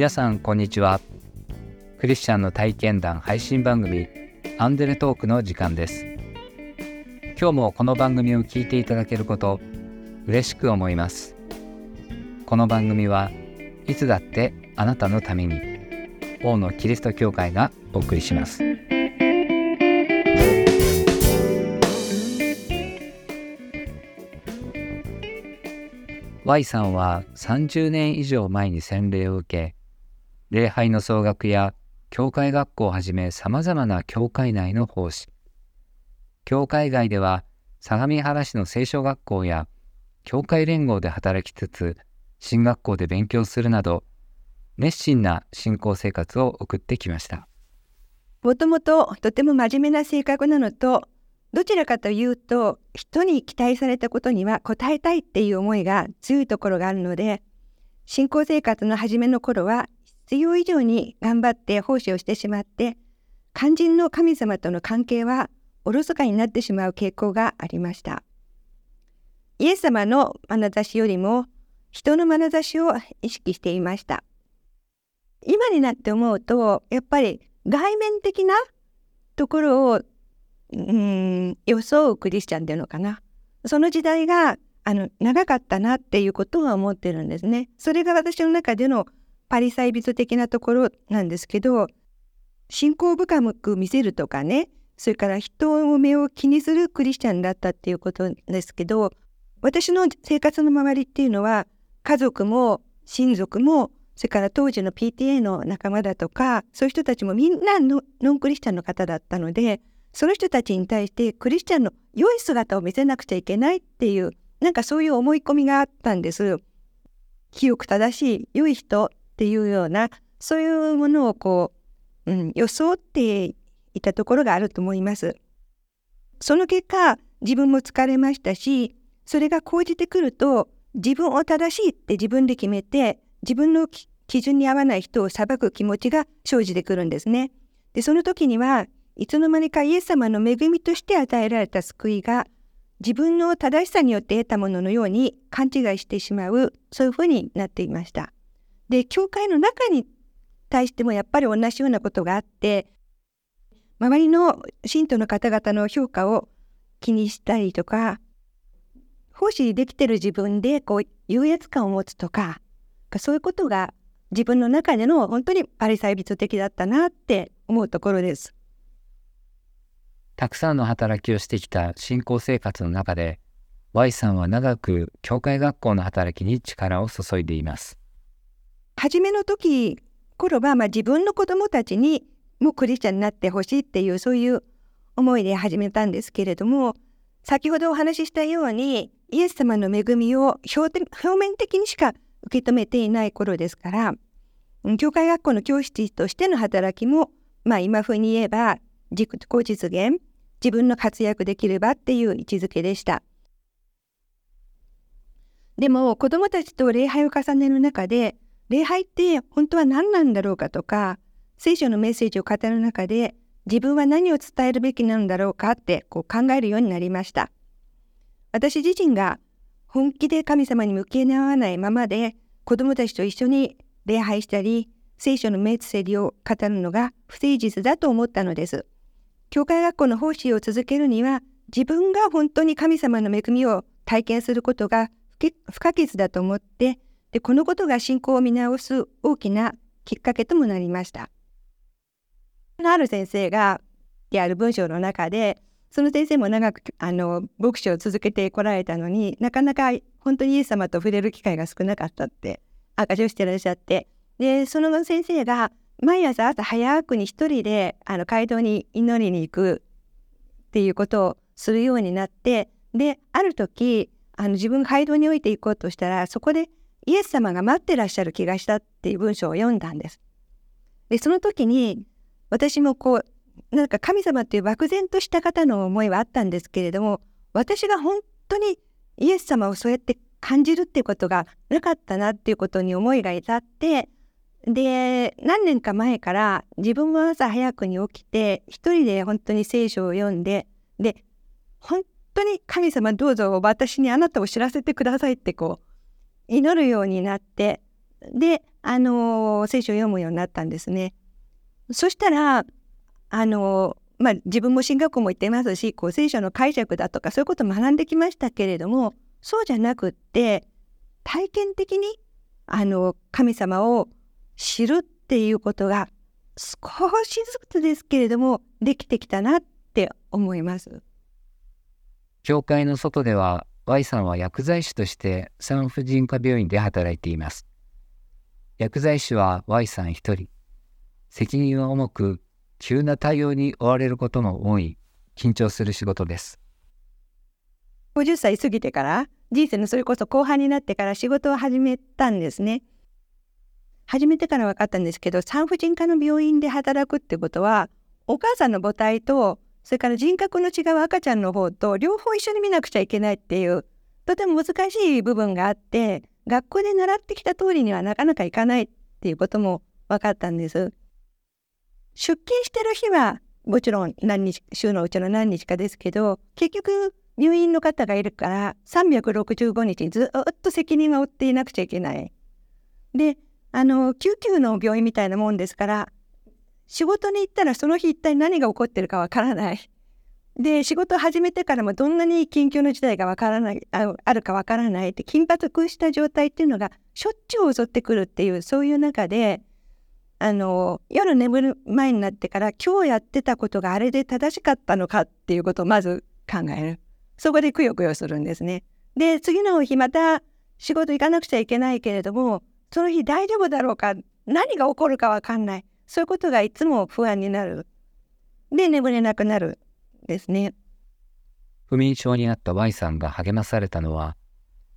皆さんこんにちは。クリスチャンの体験談配信番組アンデレトークの時間です。今日もこの番組を聞いていただけること嬉しく思います。この番組はいつだってあなたのために王のキリスト教会がお送りします。Y さんは30年以上前に洗礼を受け礼拝の総額や教会学校をはじめ様々な教会内の奉仕。教会外では相模原市の聖書学校や教会連合で働きつつ、進学校で勉強するなど、熱心な信仰生活を送ってきました。もともととても真面目な性格なのと、どちらかというと、人に期待されたことには応えたいっていう思いが強いところがあるので、信仰生活の初めの頃は必要以上に頑張って奉仕をしてしまって肝心の神様との関係はおろそかになってしまう傾向がありました。イエス様の眼差しよりも人の眼差しを意識していました。今になって思うとやっぱり外面的なところをうん装うクリスチャンっていうのかな。その時代があの長かったなっていうことは思ってるんですね。それが私の中でのパリサイ人的なところなんですけど信仰深く見せるとかねそれから人の目を気にするクリスチャンだったっていうことですけど私の生活の周りっていうのは家族も親族もそれから当時の PTA の仲間だとかそういう人たちもみんなノンクリスチャンの方だったのでその人たちに対してクリスチャンの良い姿を見せなくちゃいけないっていうなんかそういう思い込みがあったんです。清く正しい良い人っていうようなそういうものをこう、うん、装っていたところがあると思います。その結果自分も疲れましたしそれが講じてくると自分を正しいって自分で決めて自分の基準に合わない人を裁く気持ちが生じてくるんですね。でその時にはいつの間にかイエス様の恵みとして与えられた救いが自分の正しさによって得たもののように勘違いしてしまうそういうふうになっていました。で教会の中に対してもやっぱり同じようなことがあって周りの信徒の方々の評価を気にしたりとか奉仕できてる自分でこう優越感を持つとかそういうことが自分の中での本当にパリサイ人的だったなって思うところです。たくさんの働きをしてきた信仰生活の中で Y さんは長く教会学校の働きに力を注いでいます。初めの時頃はまあ自分の子供たちにもクリスチャンになってほしいっていうそういう思いで始めたんですけれども先ほどお話ししたようにイエス様の恵みを表面的にしか受け止めていない頃ですから教会学校の教室としての働きもまあ今風に言えば自己実現自分の活躍できればっていう位置づけでした。でも子どもたちと礼拝を重ねる中で礼拝って本当は何なんだろうかとか聖書のメッセージを語る中で自分は何を伝えるべきなんだろうかってこう考えるようになりました。私自身が本気で神様に向き合わないままで子供たちと一緒に礼拝したり聖書のメッセージを語るのが不誠実だと思ったのです。教会学校の奉仕を続けるには自分が本当に神様の恵みを体験することが不可欠だと思ってでこのことが信仰を見直す大きなきっかけともなりました。ある先生がである文章の中でその先生も長くあの牧師を続けてこられたのになかなか本当にイエス様と触れる機会が少なかったって証しをしてらっしゃってでその先生が毎朝朝早くに一人であの街道に祈りに行くっていうことをするようになってである時あの自分が街道に置いていこうとしたらそこでイエス様が待ってらっしゃる気がしたっていう文章を読んだんです。でその時に私もこうなんか神様っていう漠然とした方の思いはあったんですけれども私が本当にイエス様をそうやって感じるっていうことがなかったなっていうことに思いが至ってで何年か前から自分も朝早くに起きて一人で本当に聖書を読んでで本当に神様どうぞ私にあなたを知らせてくださいってこう祈るようになってであの聖書を読むようになったんですね。そしたらあのまあ自分も進学校も行ってますしこう聖書の解釈だとかそういうことを学んできましたけれどもそうじゃなくって体験的にあの神様を知るっていうことが少しずつですけれどもできてきたなって思います。教会の外では Y さんは薬剤師として産婦人科病院で働いています。薬剤師は Y さん一人。責任は重く、急な対応に追われることも多い、緊張する仕事です。50歳過ぎてから人生のそれこそ後半になってから仕事を始めたんですね。始めてから分かったんですけど産婦人科の病院で働くってことはお母さんの母体とそれから人格の違う赤ちゃんの方と両方一緒に見なくちゃいけないっていうとても難しい部分があって学校で習ってきた通りにはなかなかいかないっていうことも分かったんです。出勤してる日はもちろん何日週のうちの何日かですけど結局入院の方がいるから365日ずっと責任を負っていなくちゃいけない。であの救急の病院みたいなもんですから仕事に行ったらその日一体何が起こってるかわからない。で仕事を始めてからもどんなに緊急の事態がわからないああるかわからないって緊迫した状態っていうのがしょっちゅう襲ってくるっていうそういう中であの夜眠る前になってから今日やってたことがあれで正しかったのかっていうことをまず考えるそこでくよくよするんですね。で次の日また仕事行かなくちゃいけないけれどもその日大丈夫だろうか何が起こるかわかんないそういうことがいつも不安になる。で眠れなくなるですね。不眠症になった Y さんが励まされたのは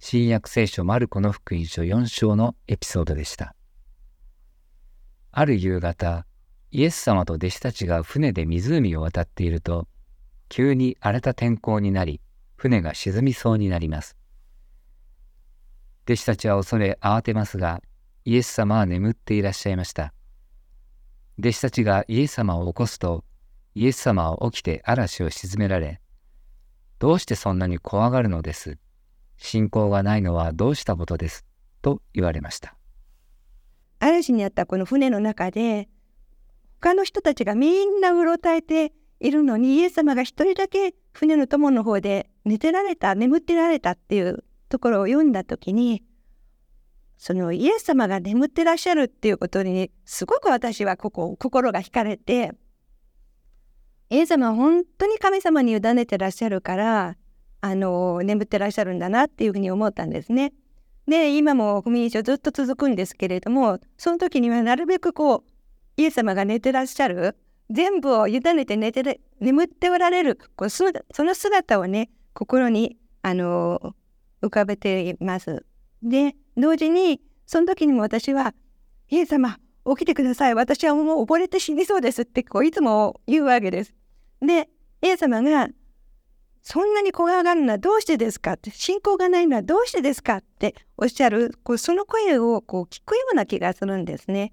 新約聖書マルコの福音書4章のエピソードでした。ある夕方イエス様と弟子たちが船で湖を渡っていると急に荒れた天候になり船が沈みそうになります。弟子たちは恐れ慌てますが、イエス様は眠っていらっしゃいました。弟子たちがイエス様を起こすと、イエス様は起きて嵐を鎮められ、どうしてそんなに怖がるのです？信仰がないのはどうしたことです？と言われました。嵐にあったこの船の中で、他の人たちがみんなうろたえているのに、イエス様が一人だけ船の友の方で寝てられた、眠ってられたっていうところを読んだ時にそのイエス様が眠ってらっしゃるっていうことにすごく私はここ心が惹かれてイエス様は本当に神様に委ねてらっしゃるからあの眠ってらっしゃるんだなっていうふうに思ったんですね。で今も不眠症ずっと続くんですけれどもその時にはなるべくこうイエス様が寝てらっしゃる全部を委ねて寝て眠っておられるこうその姿をね心にあの浮かべています。で同時にその時にも私は「イエス様起きてください私はもう溺れて死にそうです」ってこういつも言うわけです。でイエス様が「そんなに怖がるのはどうしてですか?」って「信仰がないのはどうしてですか?」っておっしゃるこうその声をこう聞くような気がするんですね。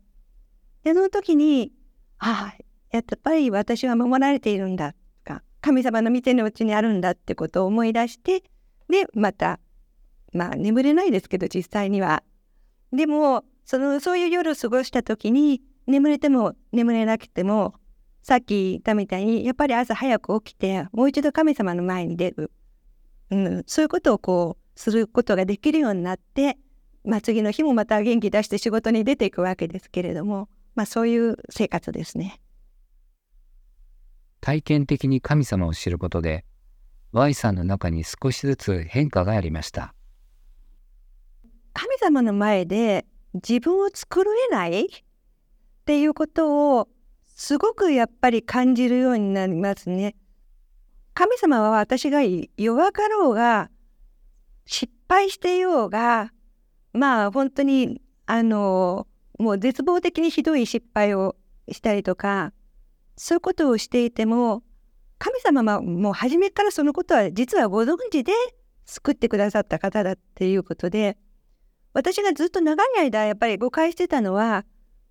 でその時に「ああやっぱり私は守られているんだ」とか神様の見てのうちにあるんだってことを思い出してでまたまあ眠れないですけど実際には。でもそのそういう夜を過ごした時に眠れても眠れなくてもさっき言ったみたいにやっぱり朝早く起きてもう一度神様の前に出る、うん、そういうことをこうすることができるようになって、まあ、次の日もまた元気出して仕事に出ていくわけですけれども、まあ、そういう生活ですね。体験的に神様を知ることで Y さんの中に少しずつ変化がありました。神様の前で自分を作れないっていうことをすごくやっぱり感じるようになりますね。神様は私が弱かろうが失敗してようがまあ本当にあのもう絶望的にひどい失敗をしたりとかそういうことをしていても神様はもう初めからそのことは実はご存知で救ってくださった方だっていうことで私がずっと長い間やっぱり誤解してたのは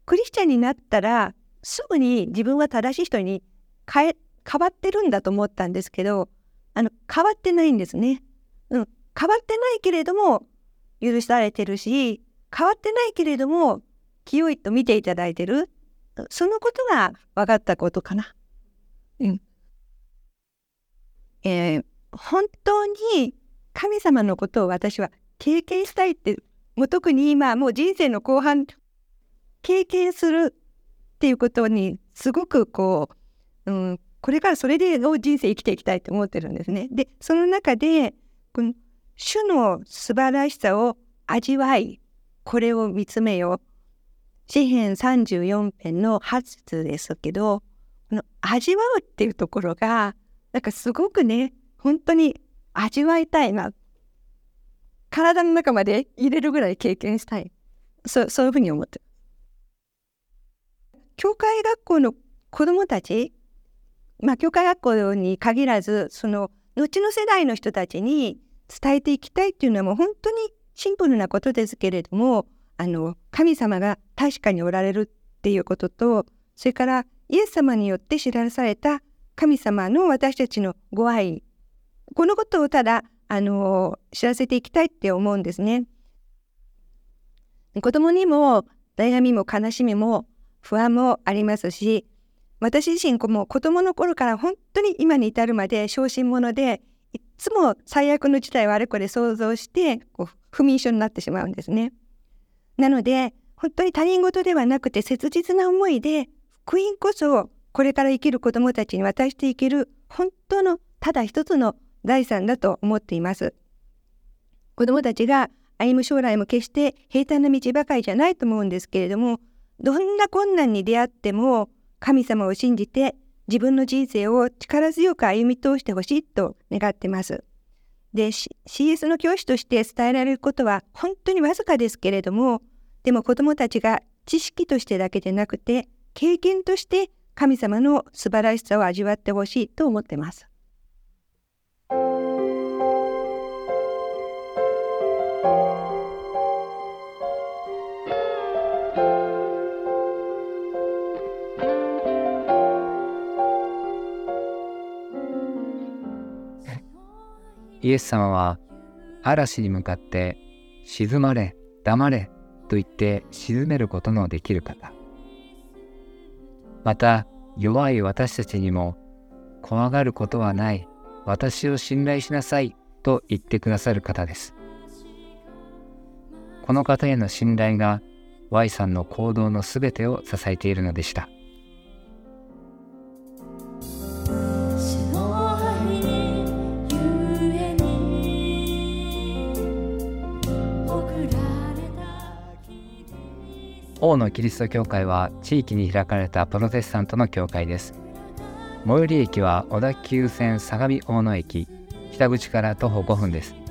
クリスチャンになったらすぐに自分は正しい人に変え変わってるんだと思ったんですけどあの変わってないんですね。うん、変わってないけれども許されてるし変わってないけれども清いと見ていただいてるそのことが分かったことかな。うんえー、本当に神様のことを私は経験したいってもう特に今もう人生の後半経験するっていうことにすごくこう、うん、これからそれで人生生きていきたいと思ってるんですね。でその中でこの主の素晴らしさを味わいこれを見つめよう。詩編34編の8節ですけどこの味わうっていうところがなんかすごくね本当に味わいたいな体の中まで入れるぐらい経験したい。そそういうふうに思って。教会学校の子どもたちまあ教会学校に限らずその後の世代の人たちに伝えていきたいっていうのはもう本当にシンプルなことですけれどもあの神様が確かにおられるっていうこととそれからイエス様によって知らされた神様の私たちのご愛。このことをただあの知らせていきたいって思うんですね。子供にも悩みも悲しみも不安もありますし私自身も子供の頃から本当に今に至るまで小心者でいつも最悪の事態をあれこれ想像してこう不眠症になってしまうんですね。なので本当に他人事ではなくて切実な思いで福音こそこれから生きる子どもたちに渡していける本当のただ一つの財産だと思っています。子どもたちが歩む将来も決して平坦な道ばかりじゃないと思うんですけれどもどんな困難に出会っても神様を信じて自分の人生を力強く歩み通してほしいと願ってます。で CS の教師として伝えられることは本当にわずかですけれどもでも子どもたちが知識としてだけでなくて経験として神様の素晴らしさを味わってほしいと思ってます。イエス様は嵐に向かって沈まれ黙れと言って沈めることのできる方。また弱い私たちにも怖がることはない。私を信頼しなさいと言ってくださる方です。この方への信頼が Y さんの行動のすべてを支えているのでした。王のキリスト教会は地域に開かれたプロテスタントの教会です。最寄り駅は小田急線相模大野駅北口から徒歩5分です。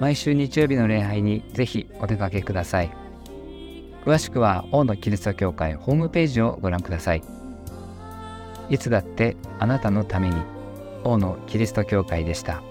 毎週日曜日の礼拝にぜひお出かけください。詳しくは王のキリスト教会ホームページをご覧ください。いつだってあなたのために王のキリスト教会でした。